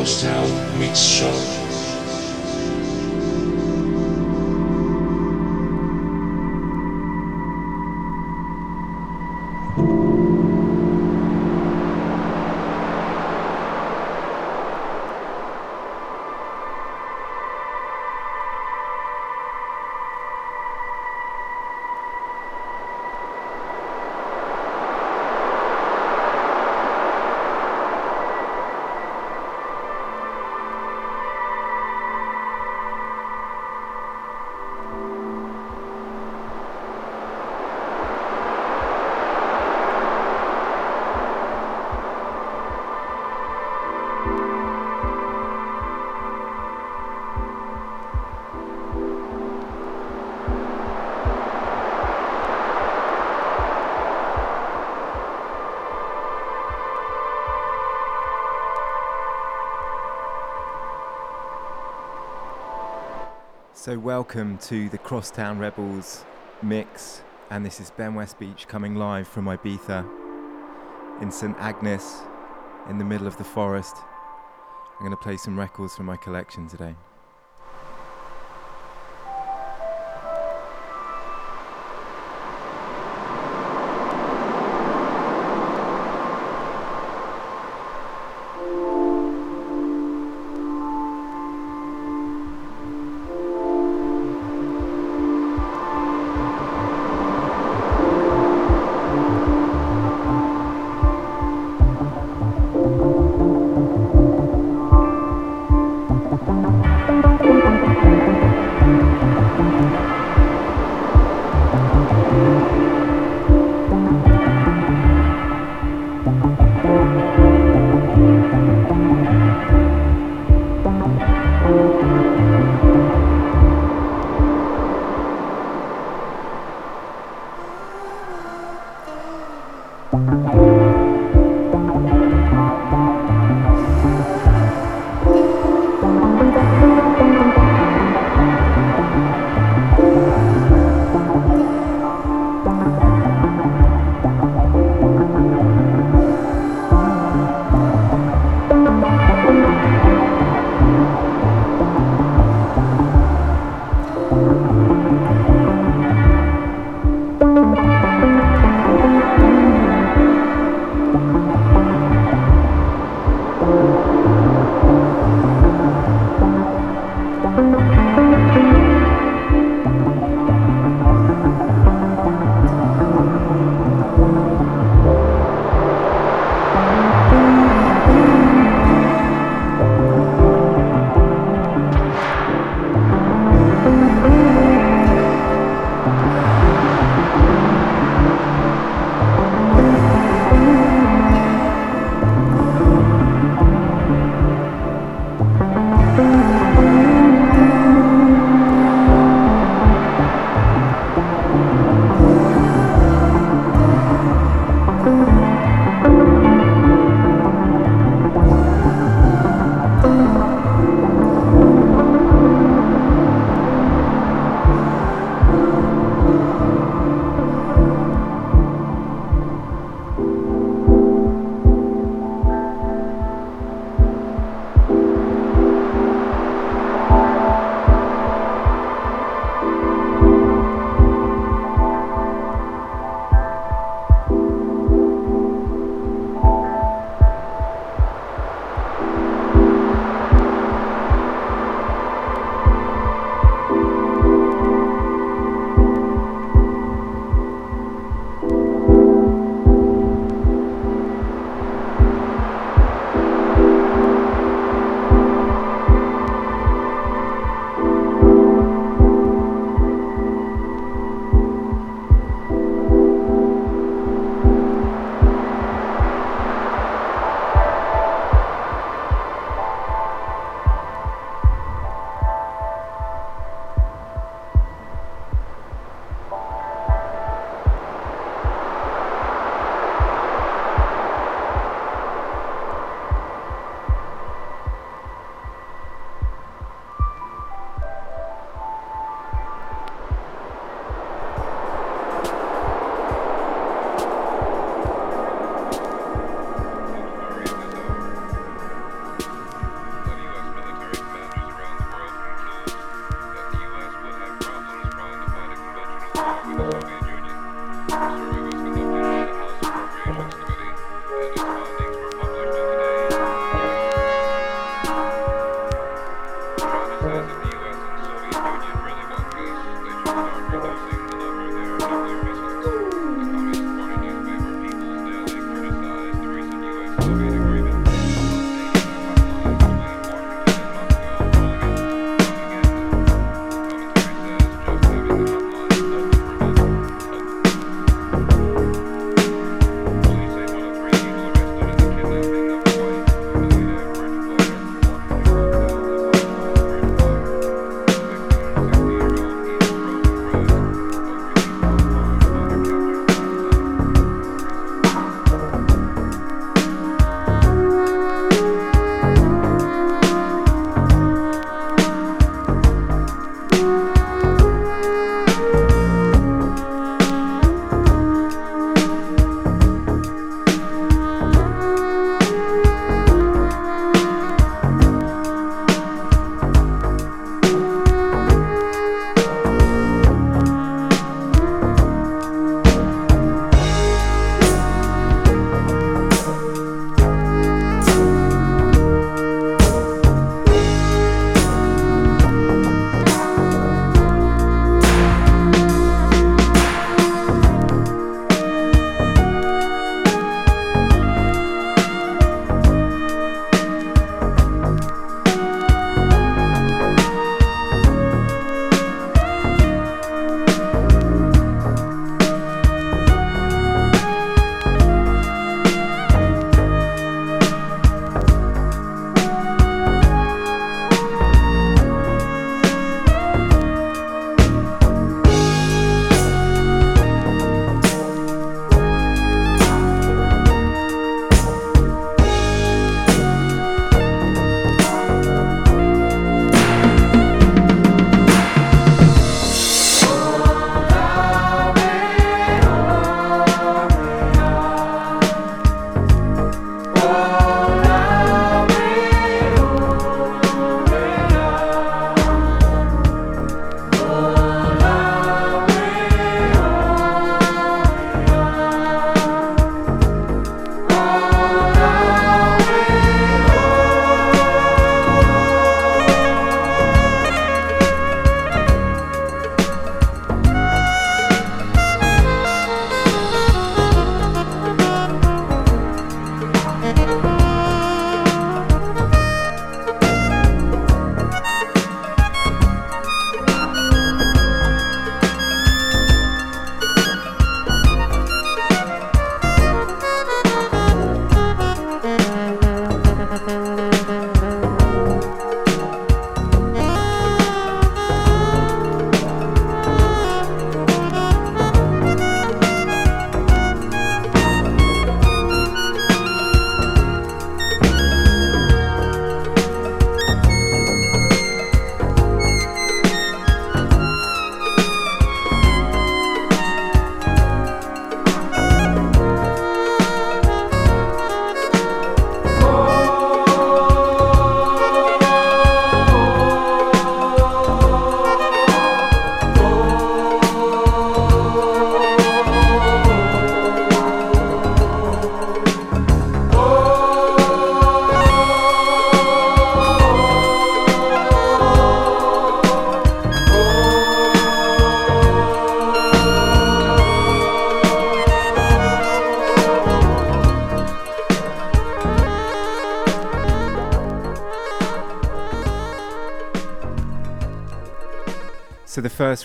Crosstown Mix Show. So, welcome to the Crosstown Rebels mix, and this is Ben Westbeech coming live from Ibiza in St Agnes in the middle of the forest. I'm going to play some records from my collection today.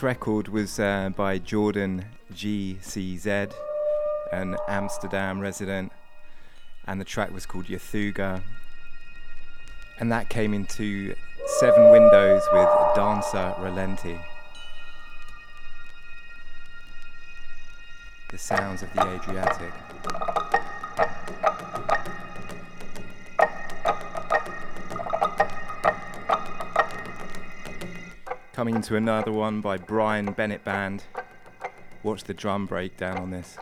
Record was uh, by Jordan GCZ, an Amsterdam resident, and the track was called Yethuga. And that came into Seven Windows with Danse Ralenti. The sounds of the Adriatic. Into another one by Brian Bennett Band. Watch the drum breakdown on this.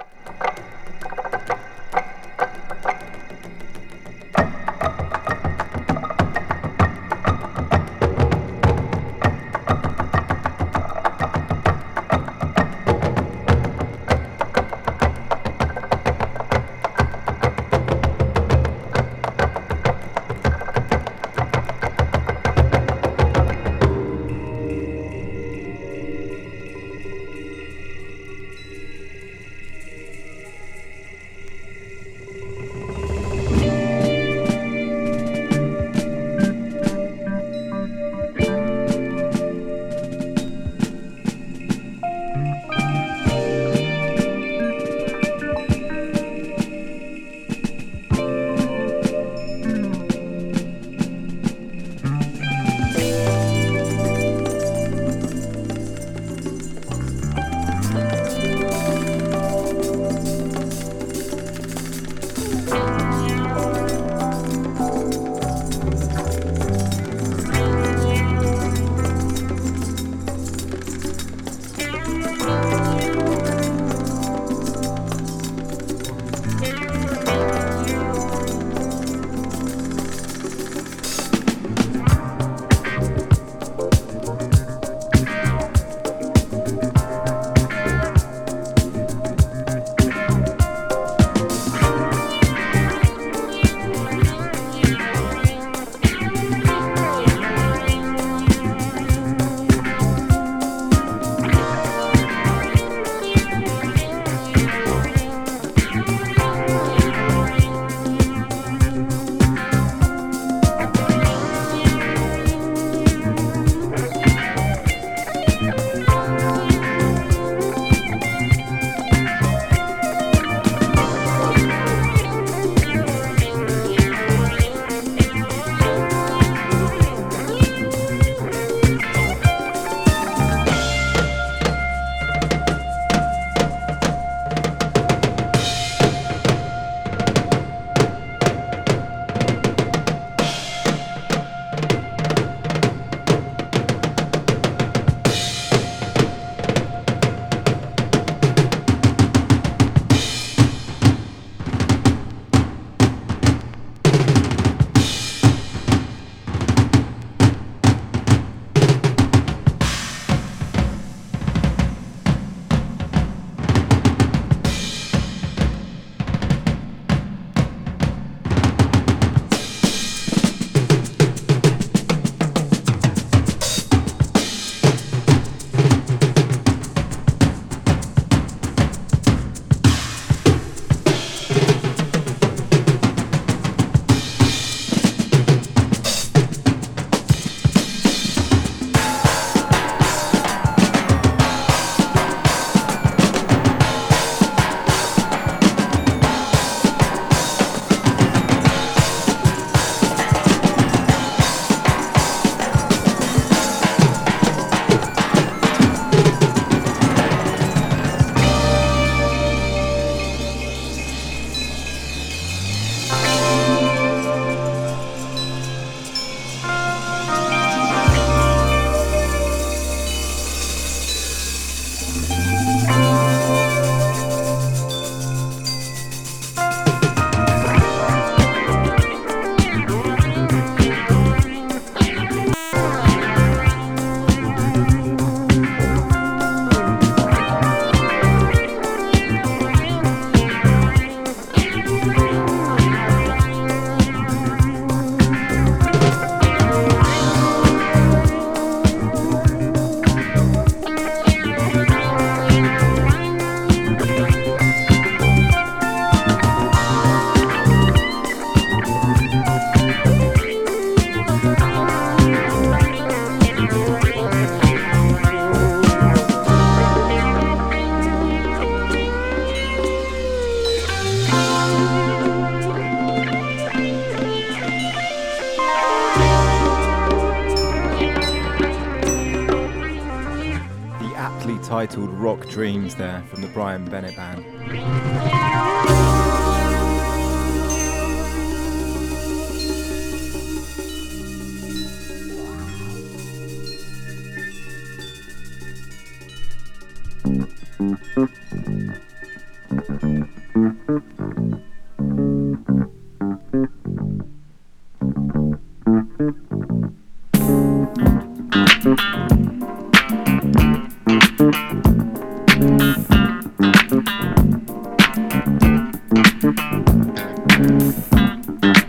Dreams there from the Brian Bennett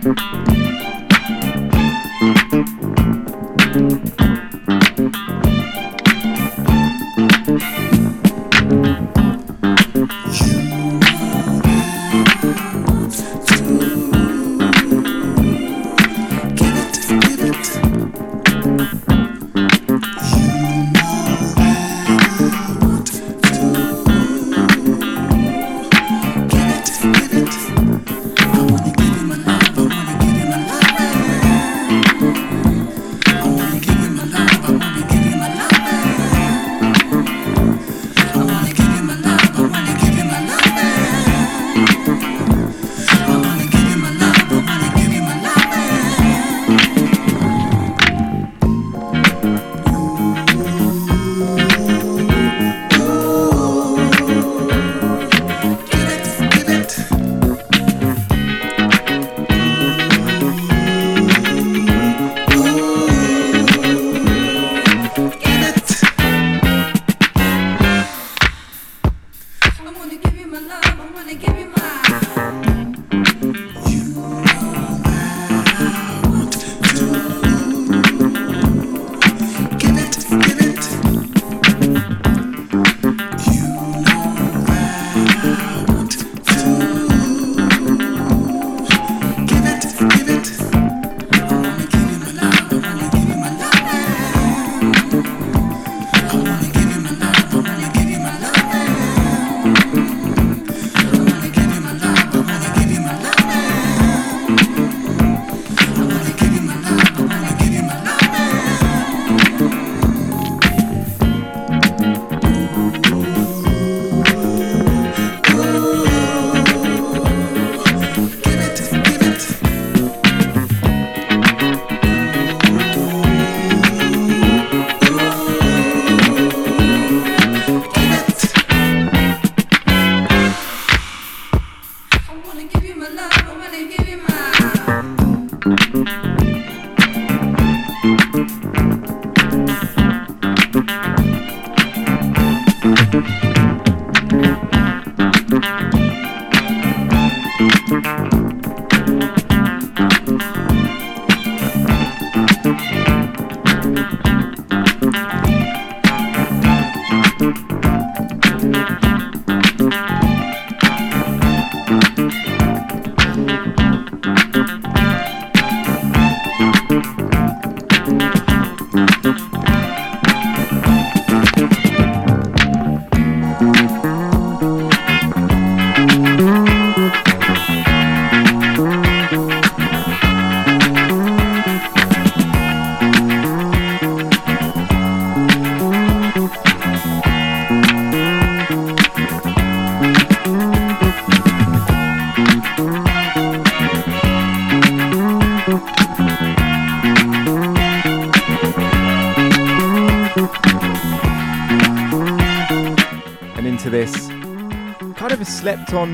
Música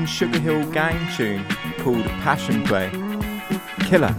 On Sugar Hill Gang tune called Passion Play. Killer.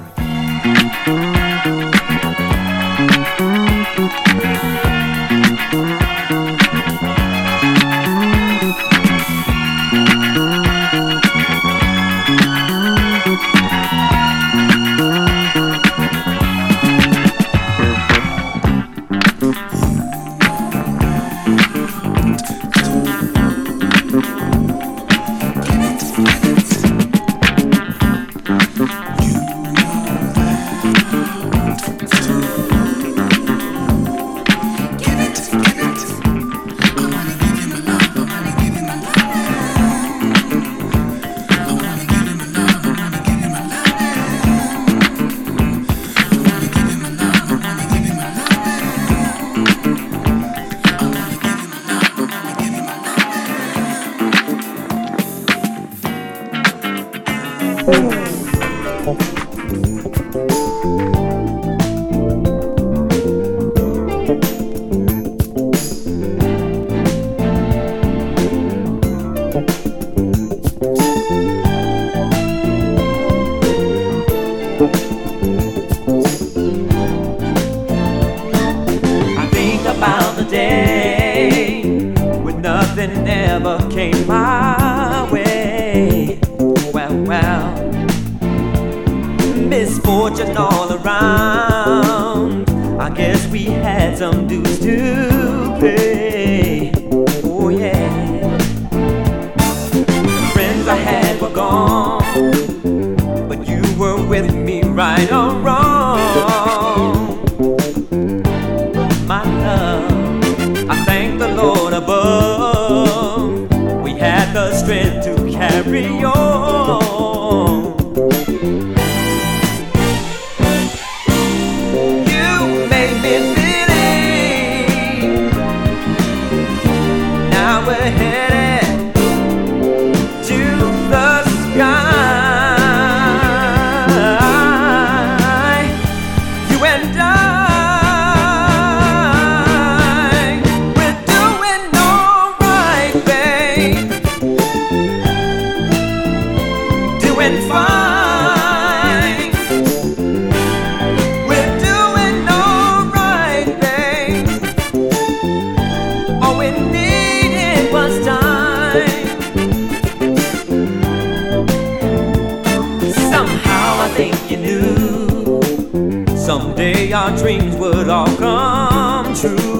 to pay. Oh yeah. Friends I had were gone, but you were with me right or wrong. My love, I thank the Lord above. We had the strength to carry on. true.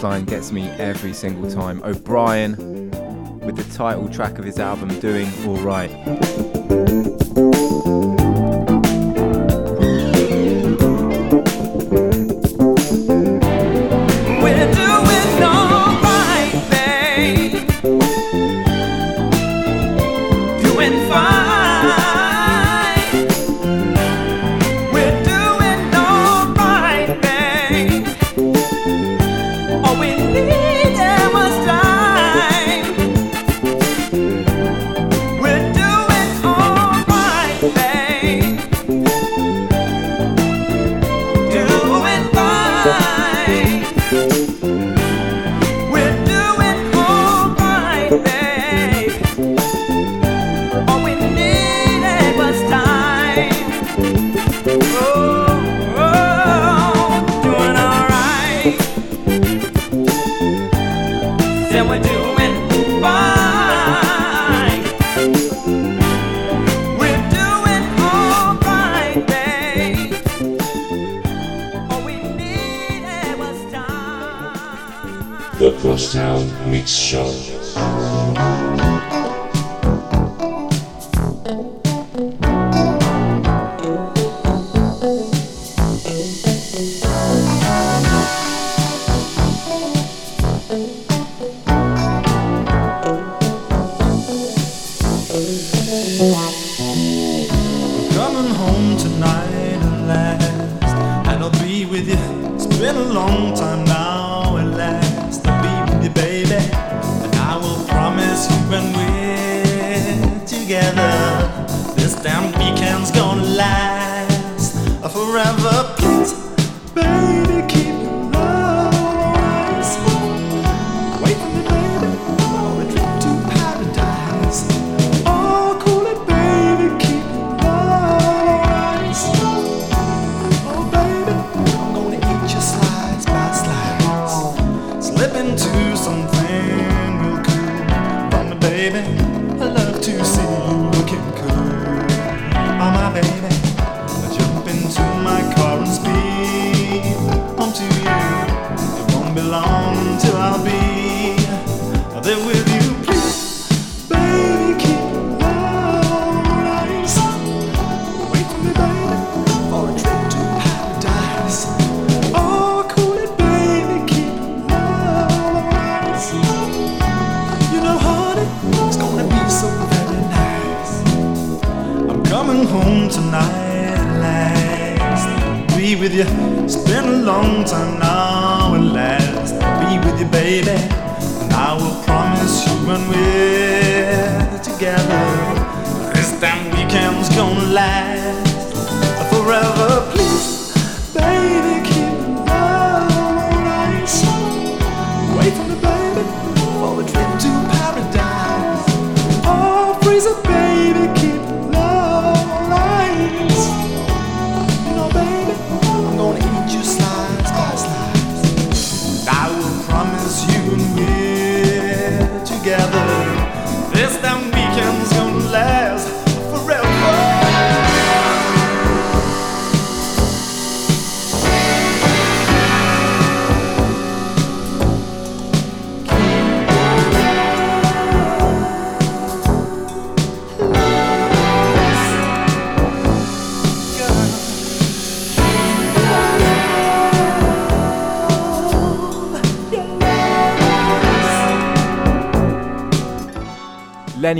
line gets me every single time. O'Bryan with the title track of his album, Doing Alright.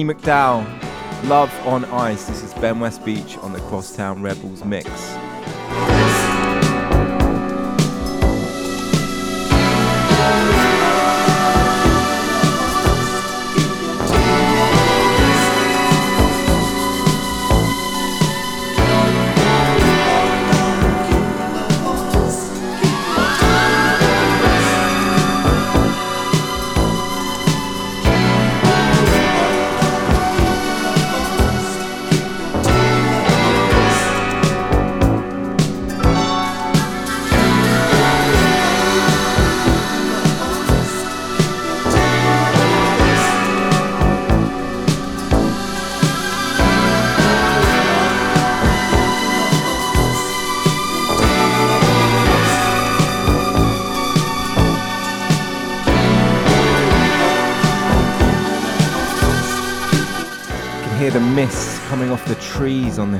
McDowell, Love on Ice. This is Ben Westbeech on the Crosstown Rebels mix.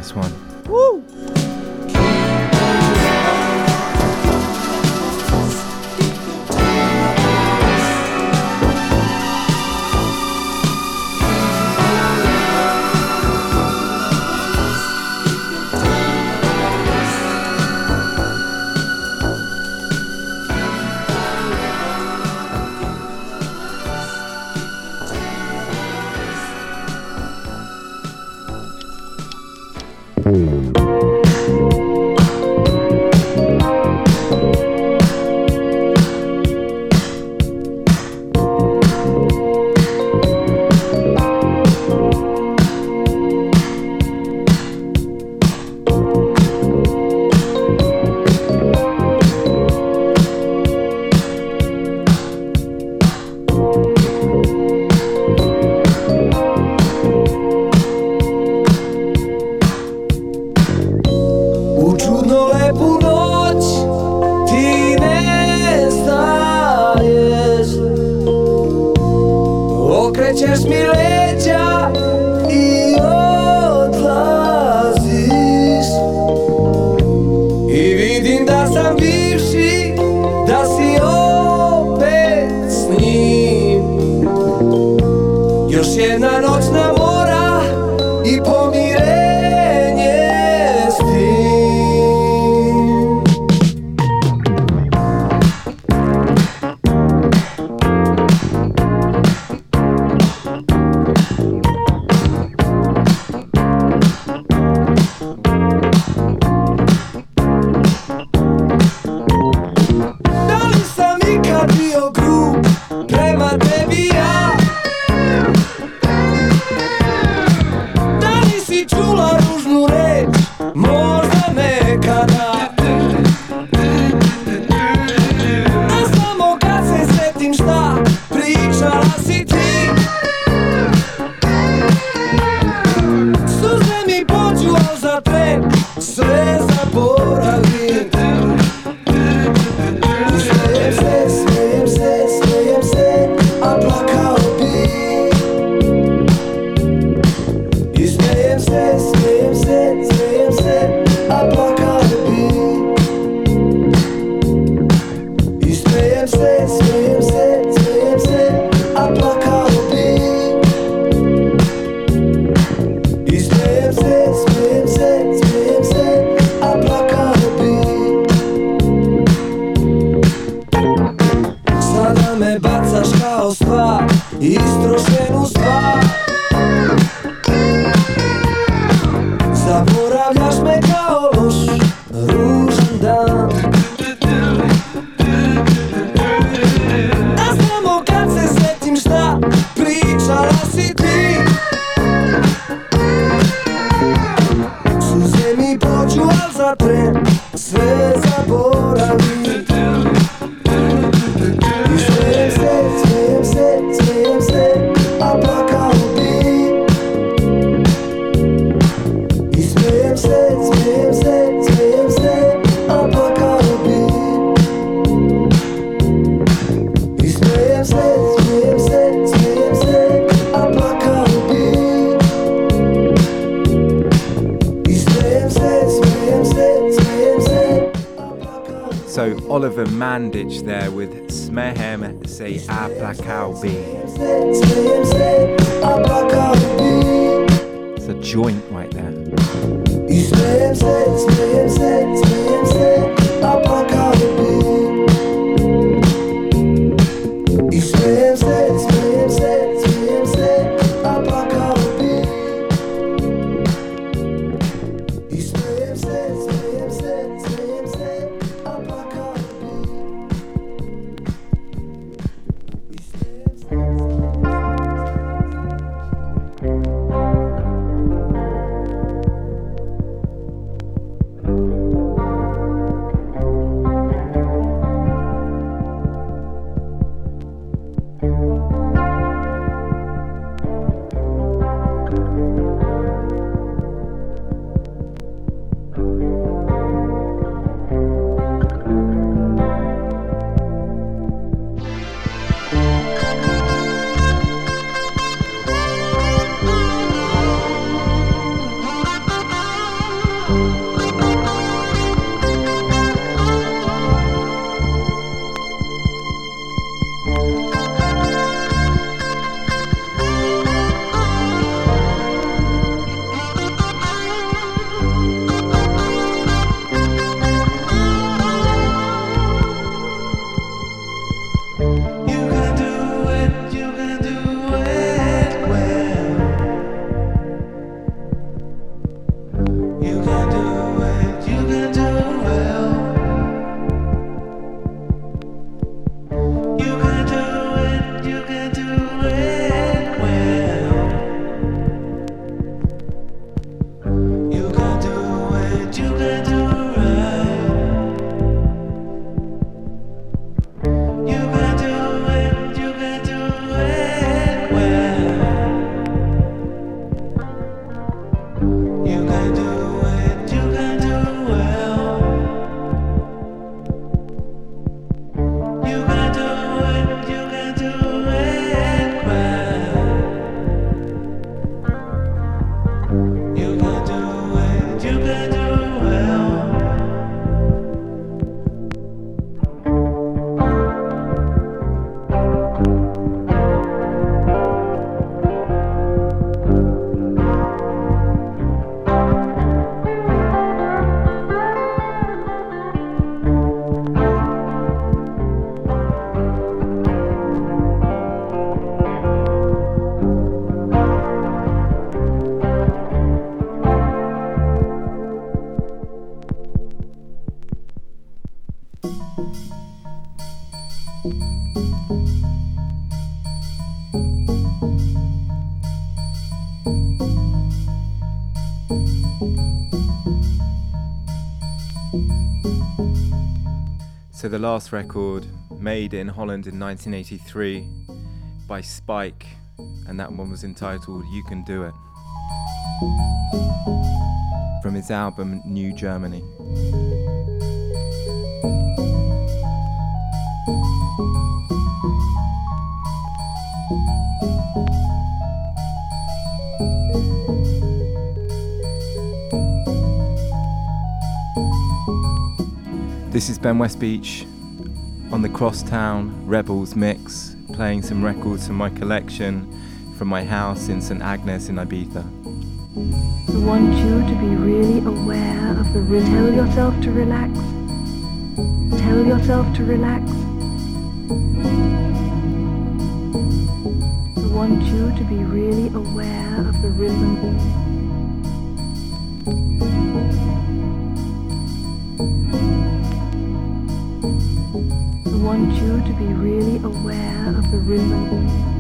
nice one. The last record, made in Holland in 1983 by Spike, and that one was entitled You Can Do It. From his album New Germany. This is Ben Westbeech on the Crosstown Rebels mix, playing some records from my collection from my house in St Agnes in Ibiza. I want you to be really aware of the rhythm. Tell yourself to relax. Tell yourself to relax. I want you to be really aware of the rhythm. Want you to be really aware of the rhythm.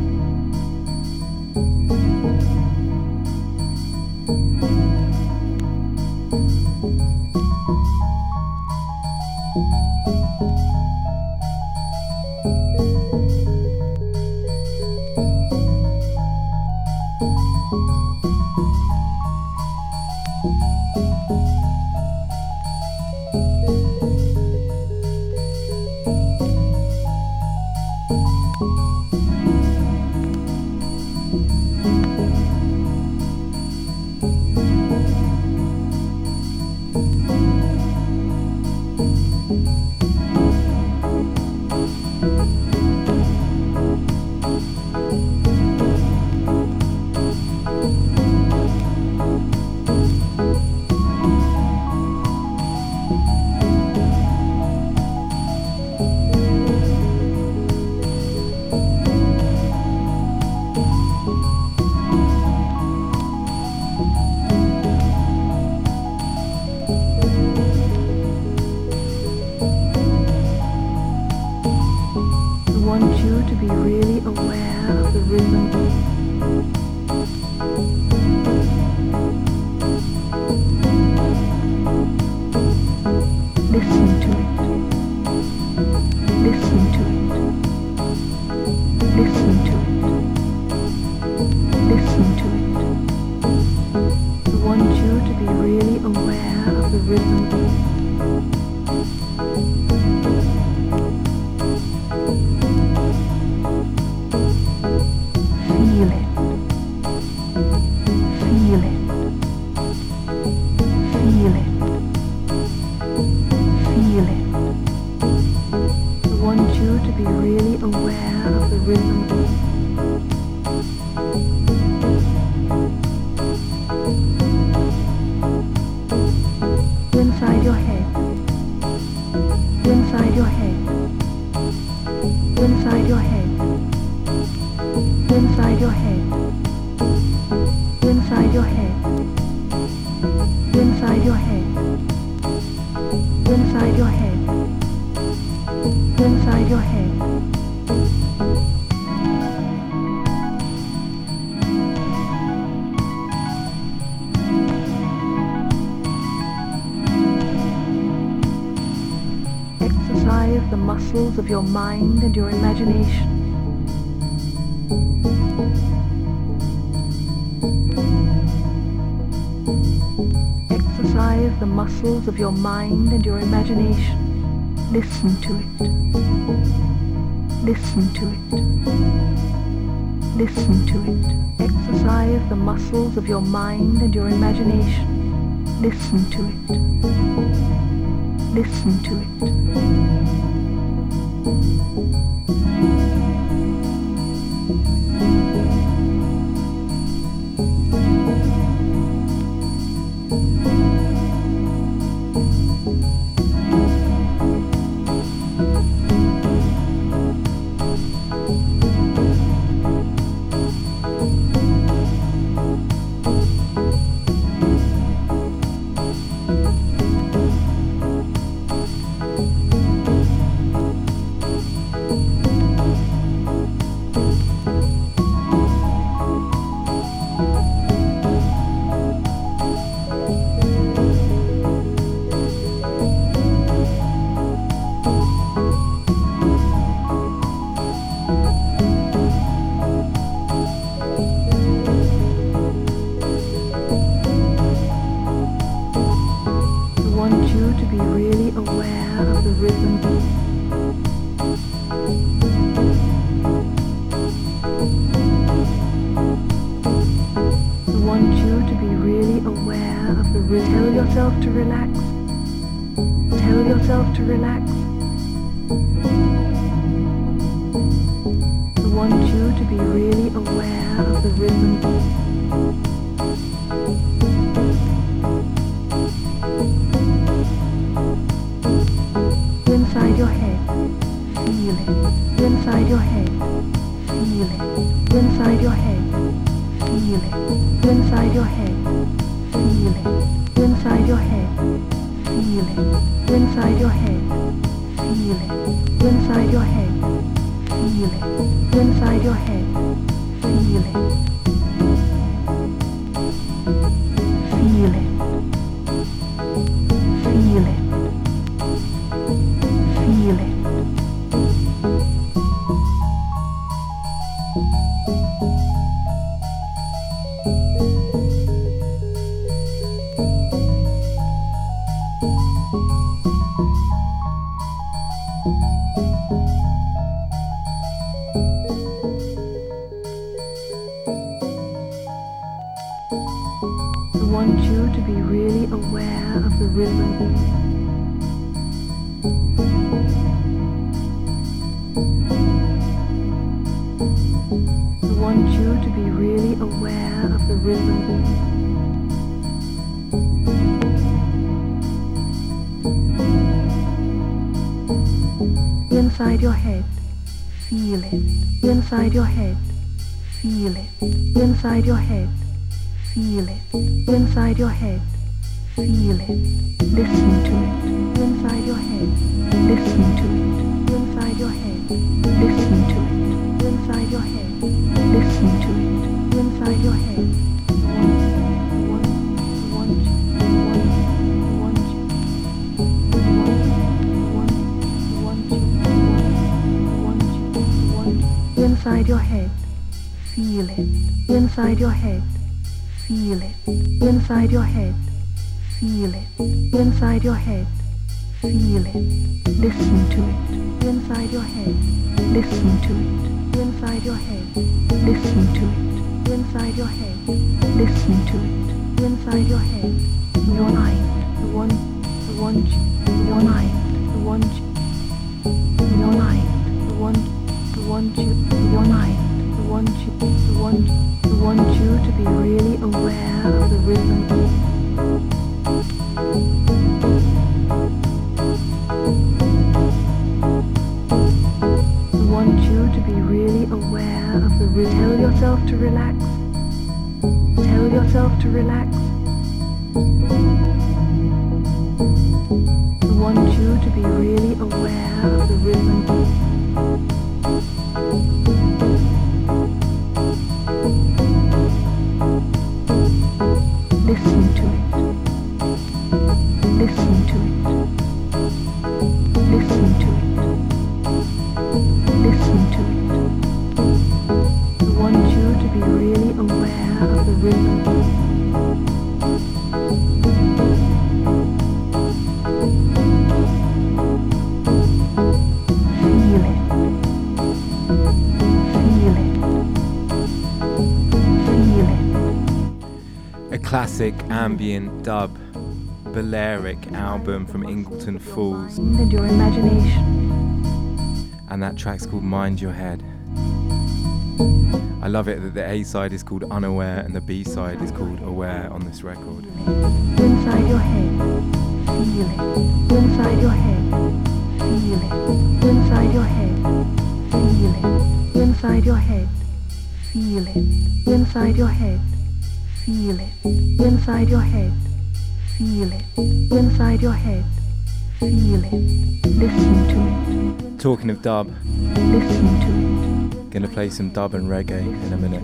Of your mind and your imagination. Exercise the muscles of your mind and your imagination. Listen to it. Listen to it. Listen to it. Exercise the muscles of your mind and your imagination. Listen to it. Listen to it. Inside your head, feel it. Inside your head, feel it. Inside your head, feel it. Inside your head, feel it. Inside your head, feel it. Inside your head, feel it. Inside your head, feel it. Listen to it. Inside your head, listen to it. Inside your head, listen to it. Inside your head, listen to it. Inside your head, your mind, the one, the one, you, your mind, the one, your mind, the one, the one, you, your mind, the one, you, the one, the one, you to be really aware of the rhythm. I want you to be really aware of the rhythm. Tell yourself to relax. Tell yourself to relax. I want you to be really aware of the rhythm you. Classic ambient dub Balearic album from Ingleton Falls, And your imagination. and that track's called Mind Your Head. I love it that the A side is called Unaware and the B side is called Aware on this record. Inside your head. Feel it. Inside your head. Feel it. Inside your head. Feel it. Inside your head. Feel it. Inside your head. Feel it. Inside your head. Feel it. Inside your head. Feel it. Listen to it. Talking of dub, Listen to it. gonna play some dub and reggae in a minute.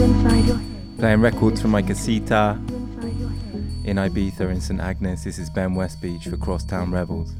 Inside your head. Playing records from my casita Inside your head. in Ibiza in St Agnes. This is Ben Westbeech for Crosstown Rebels.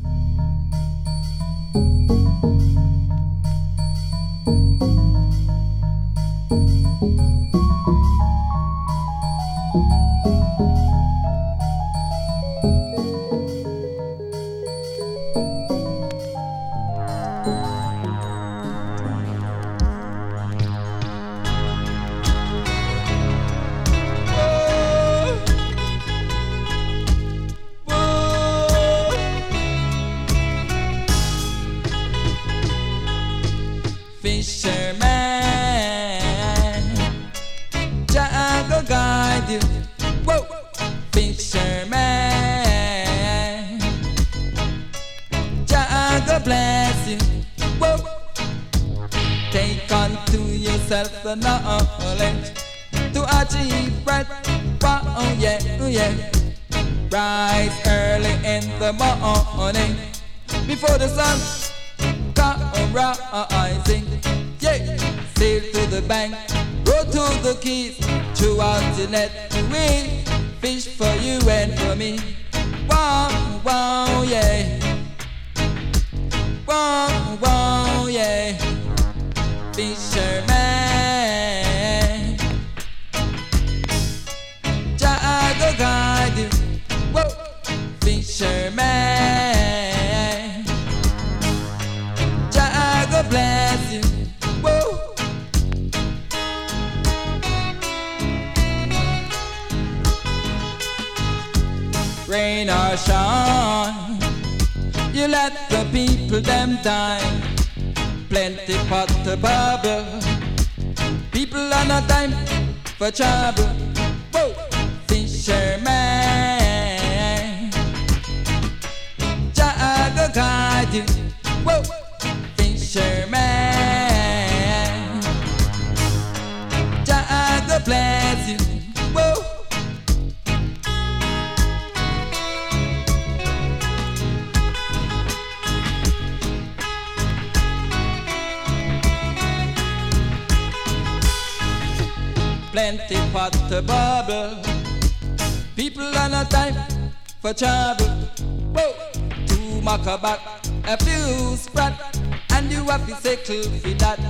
Have to settle for that.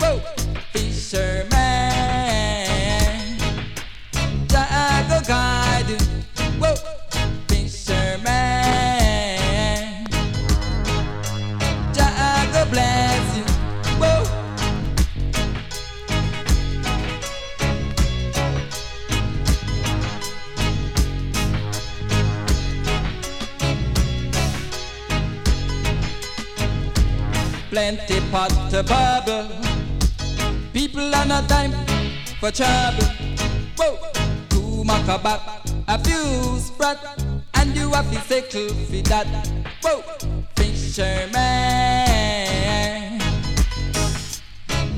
Whoa, fisherman, plenty pot to bubble. People are not time for trouble. Whoa, two maca back, a few sprat, and you have to settle for that. Whoa, fisherman,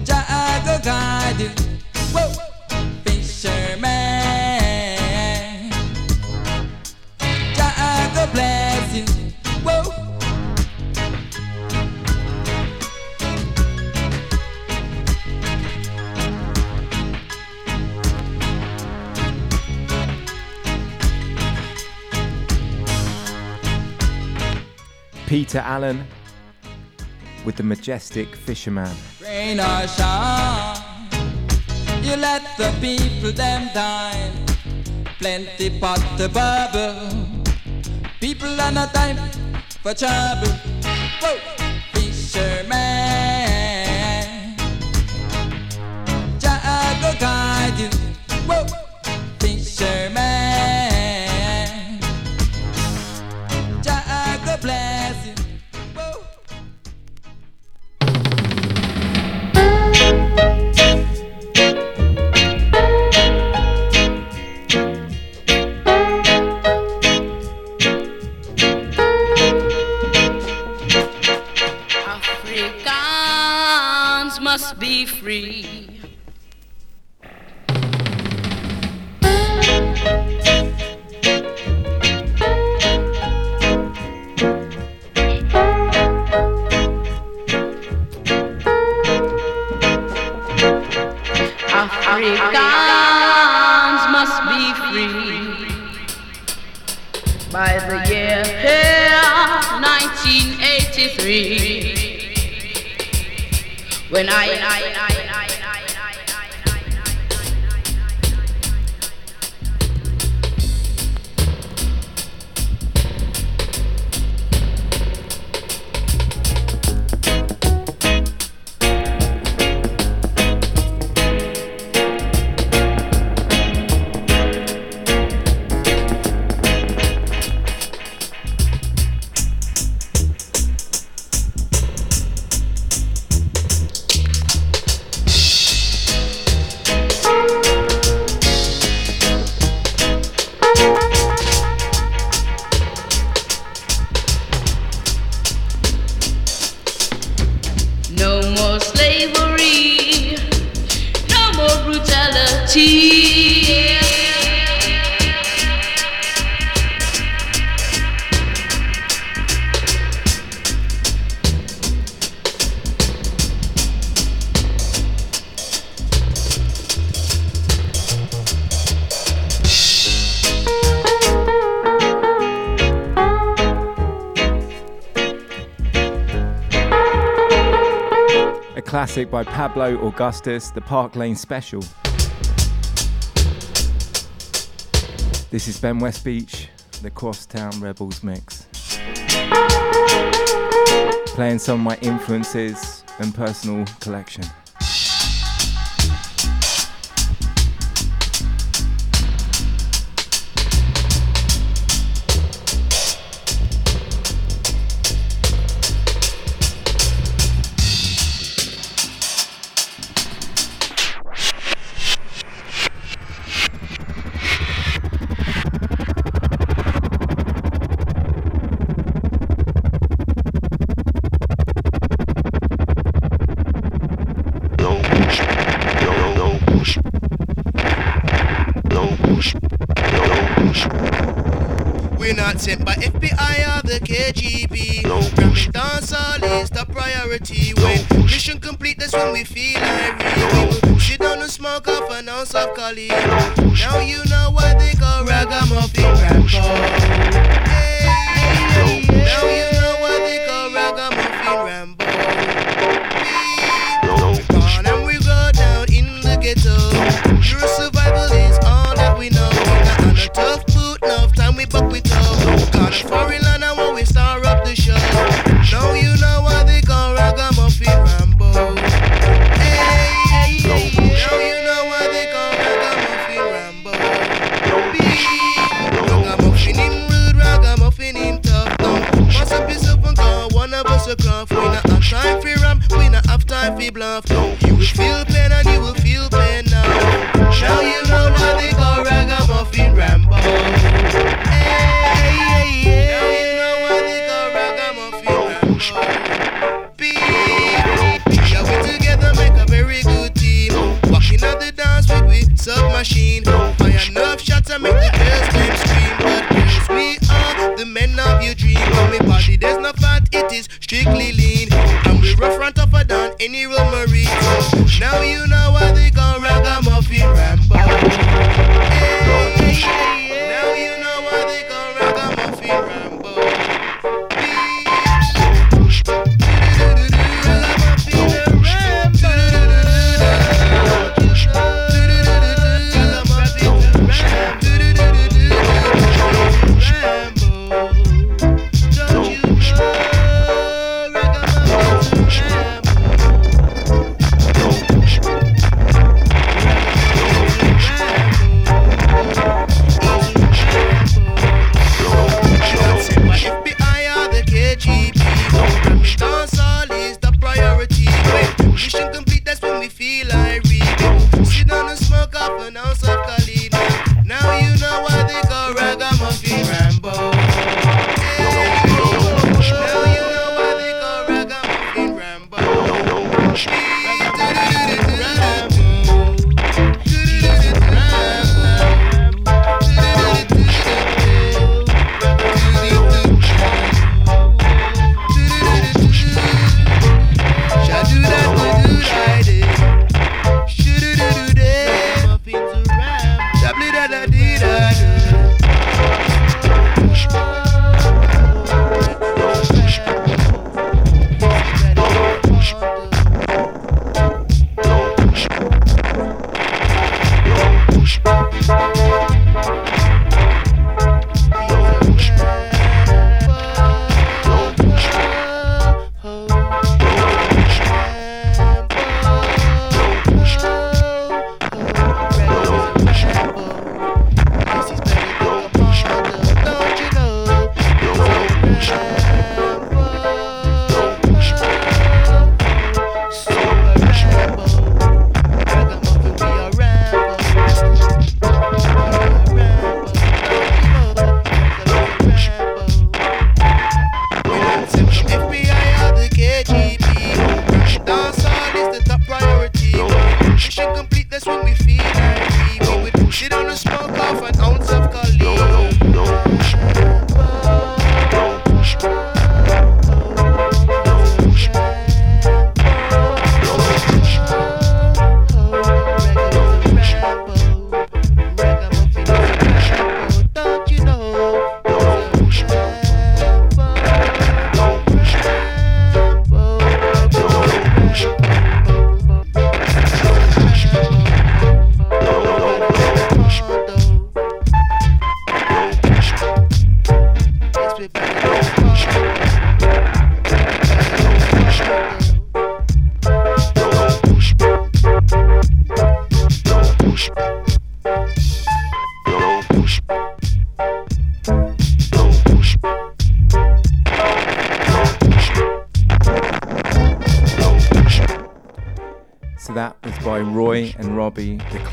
Jago you. Whoa, fisherman, Jago bless Peter Allen with the majestic fisherman. rain or shine. You let the people them dine. Plenty pot bubble. People are not time for trouble. Whoa, fisherman. Jago guide you. Whoa, free. Africans must be free by the year 1983 when I, I, I, music by Pablo Augustus, the Park Lane Special. This is Ben Westbeech, the Crosstown Rebels mix. Playing some of my influences and personal collection.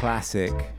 Classic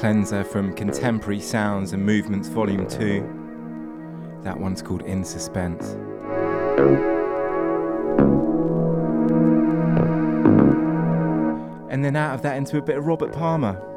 cleanser from Contemporary Sounds and Movements Volume 2. That one's called In Suspense. And then out of that into a bit of Robert Palmer.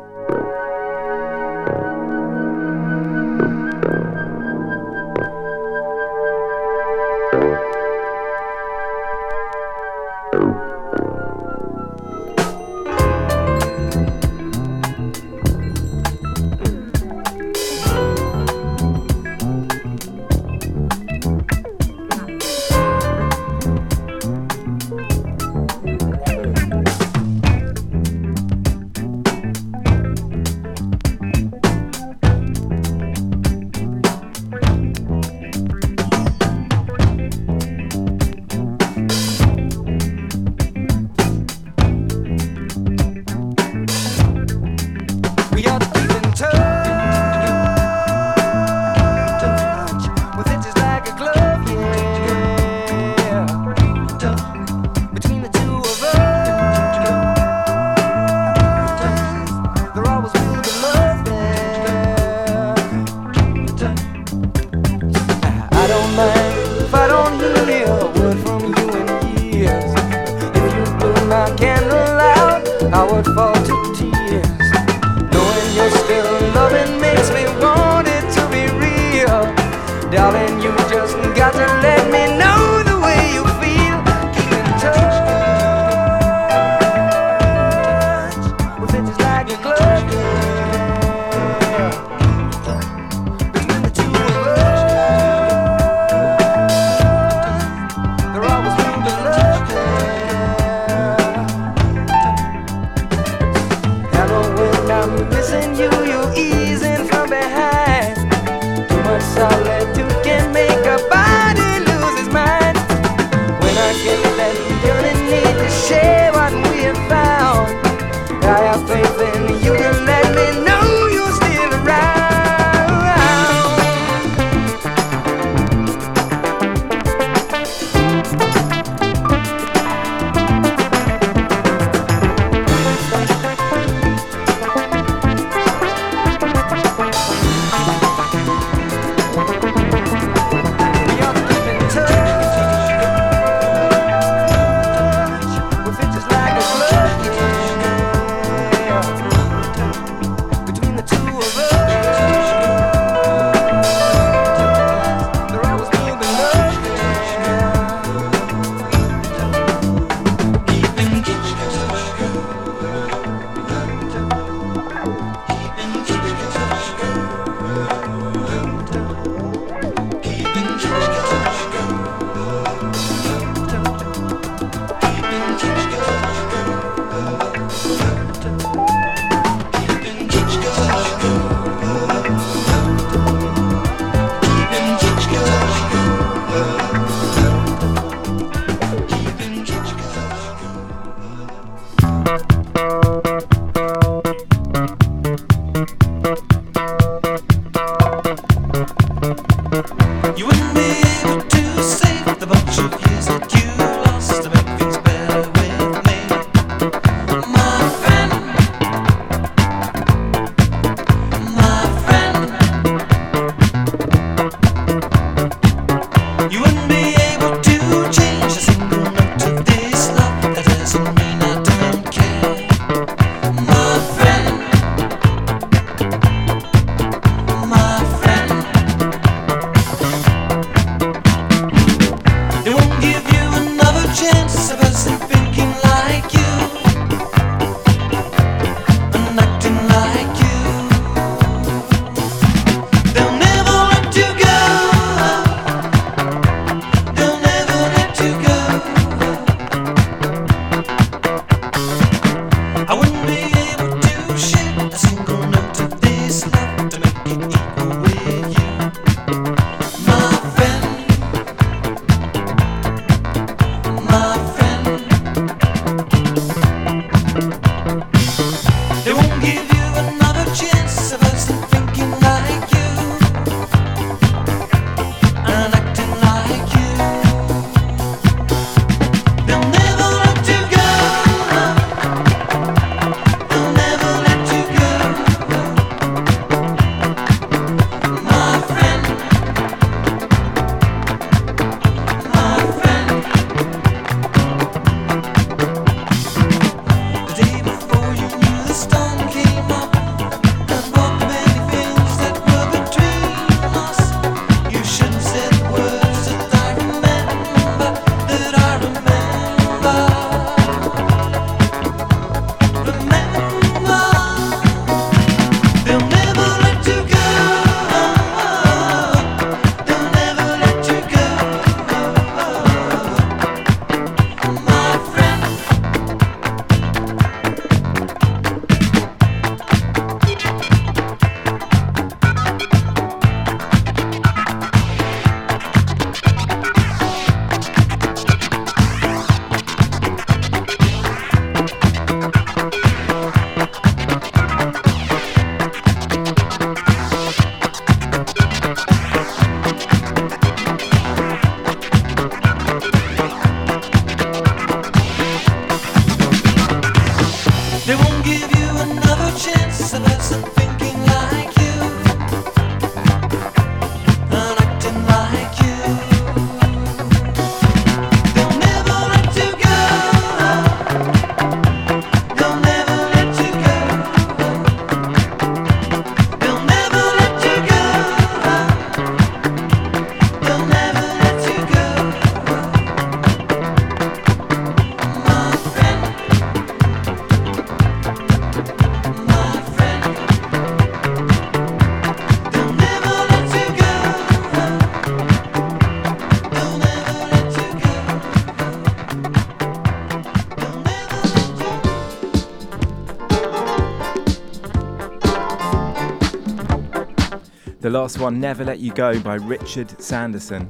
Last one, Never Let You Go by Richard Sanderson.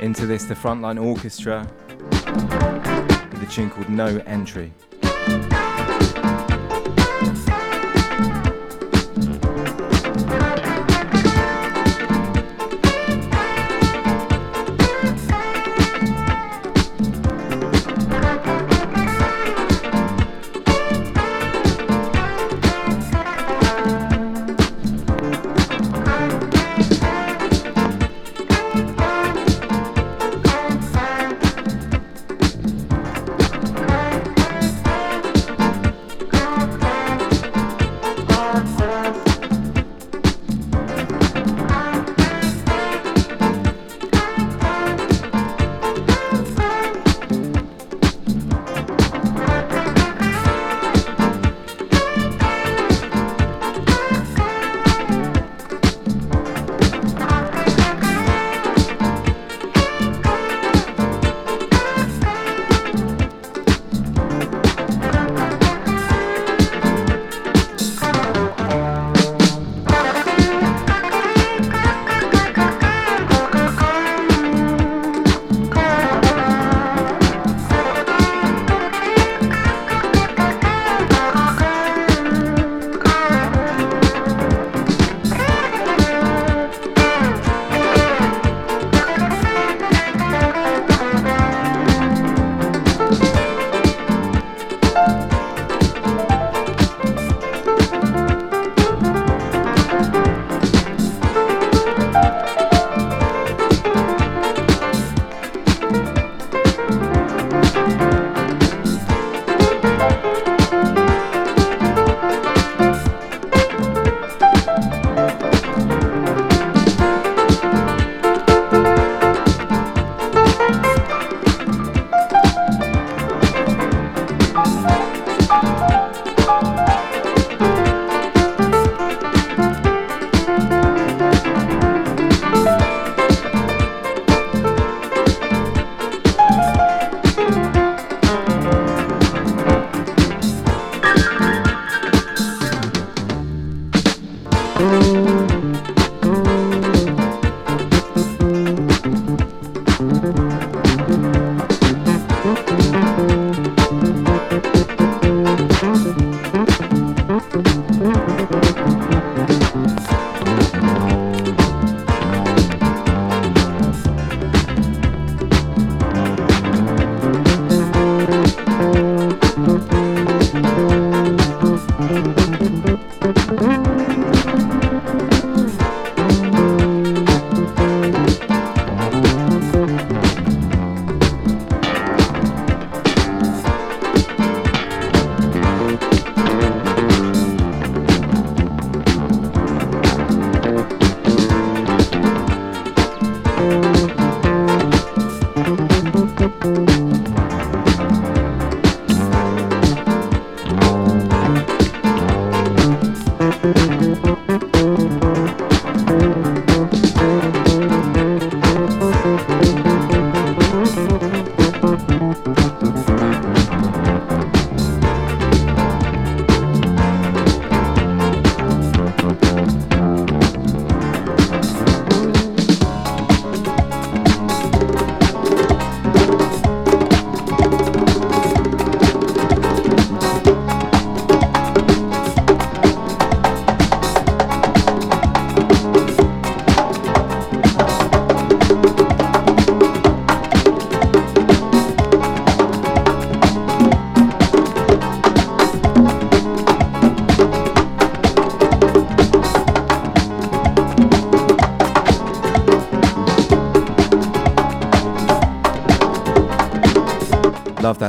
Into this, the Frontline Orchestra with a tune called No Entry.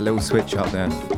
Little switch up there.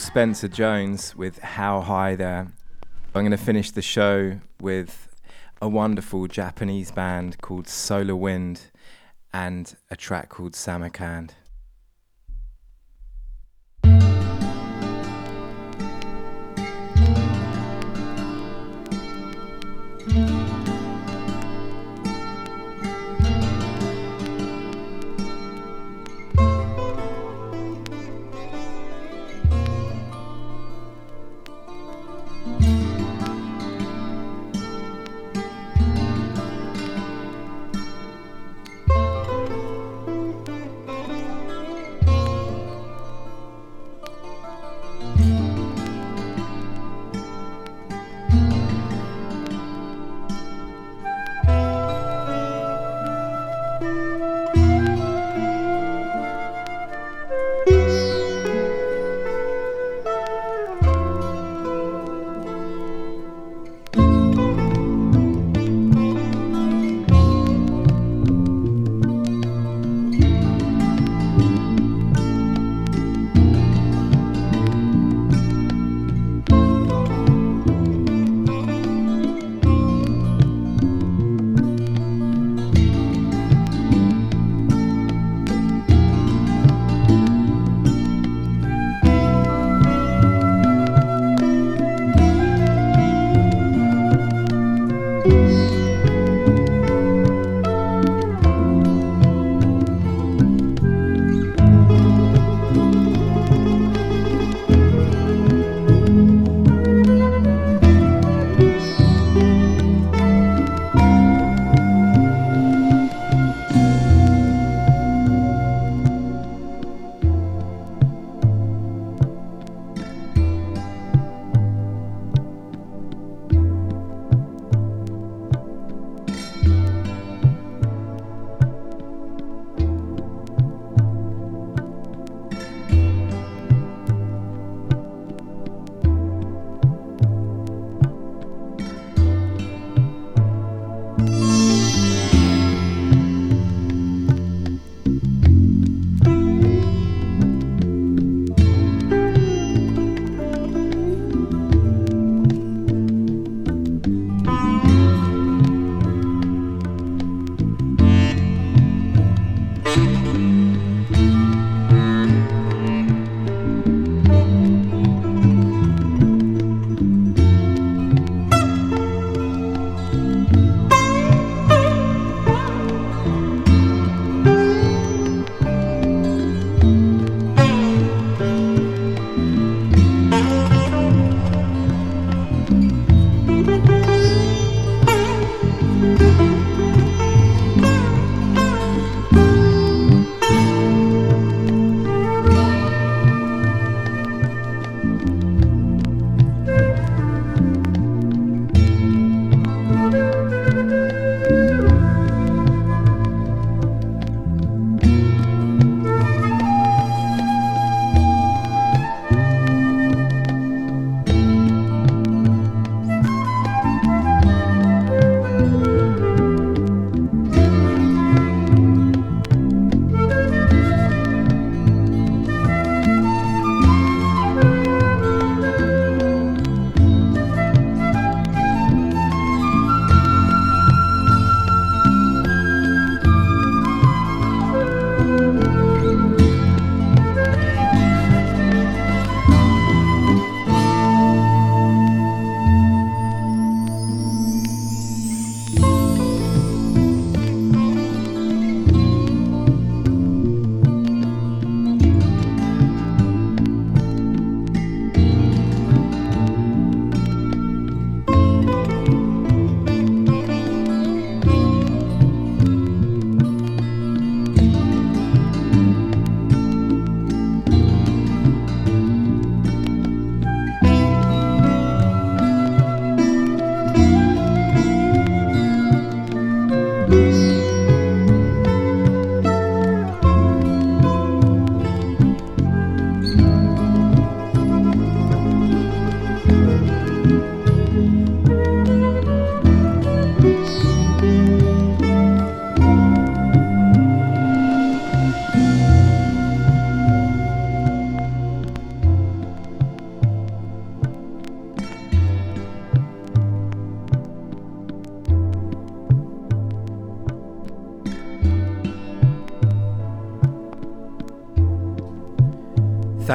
Spencer Jones with How High There. I'm going to finish the show with a wonderful Japanese band called Solar Wind and a track called Samarkand.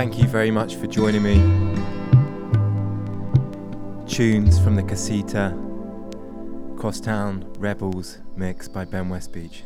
Thank you very much for joining me. Tunes from the Casita Crosstown Rebels mix by Ben Westbeech.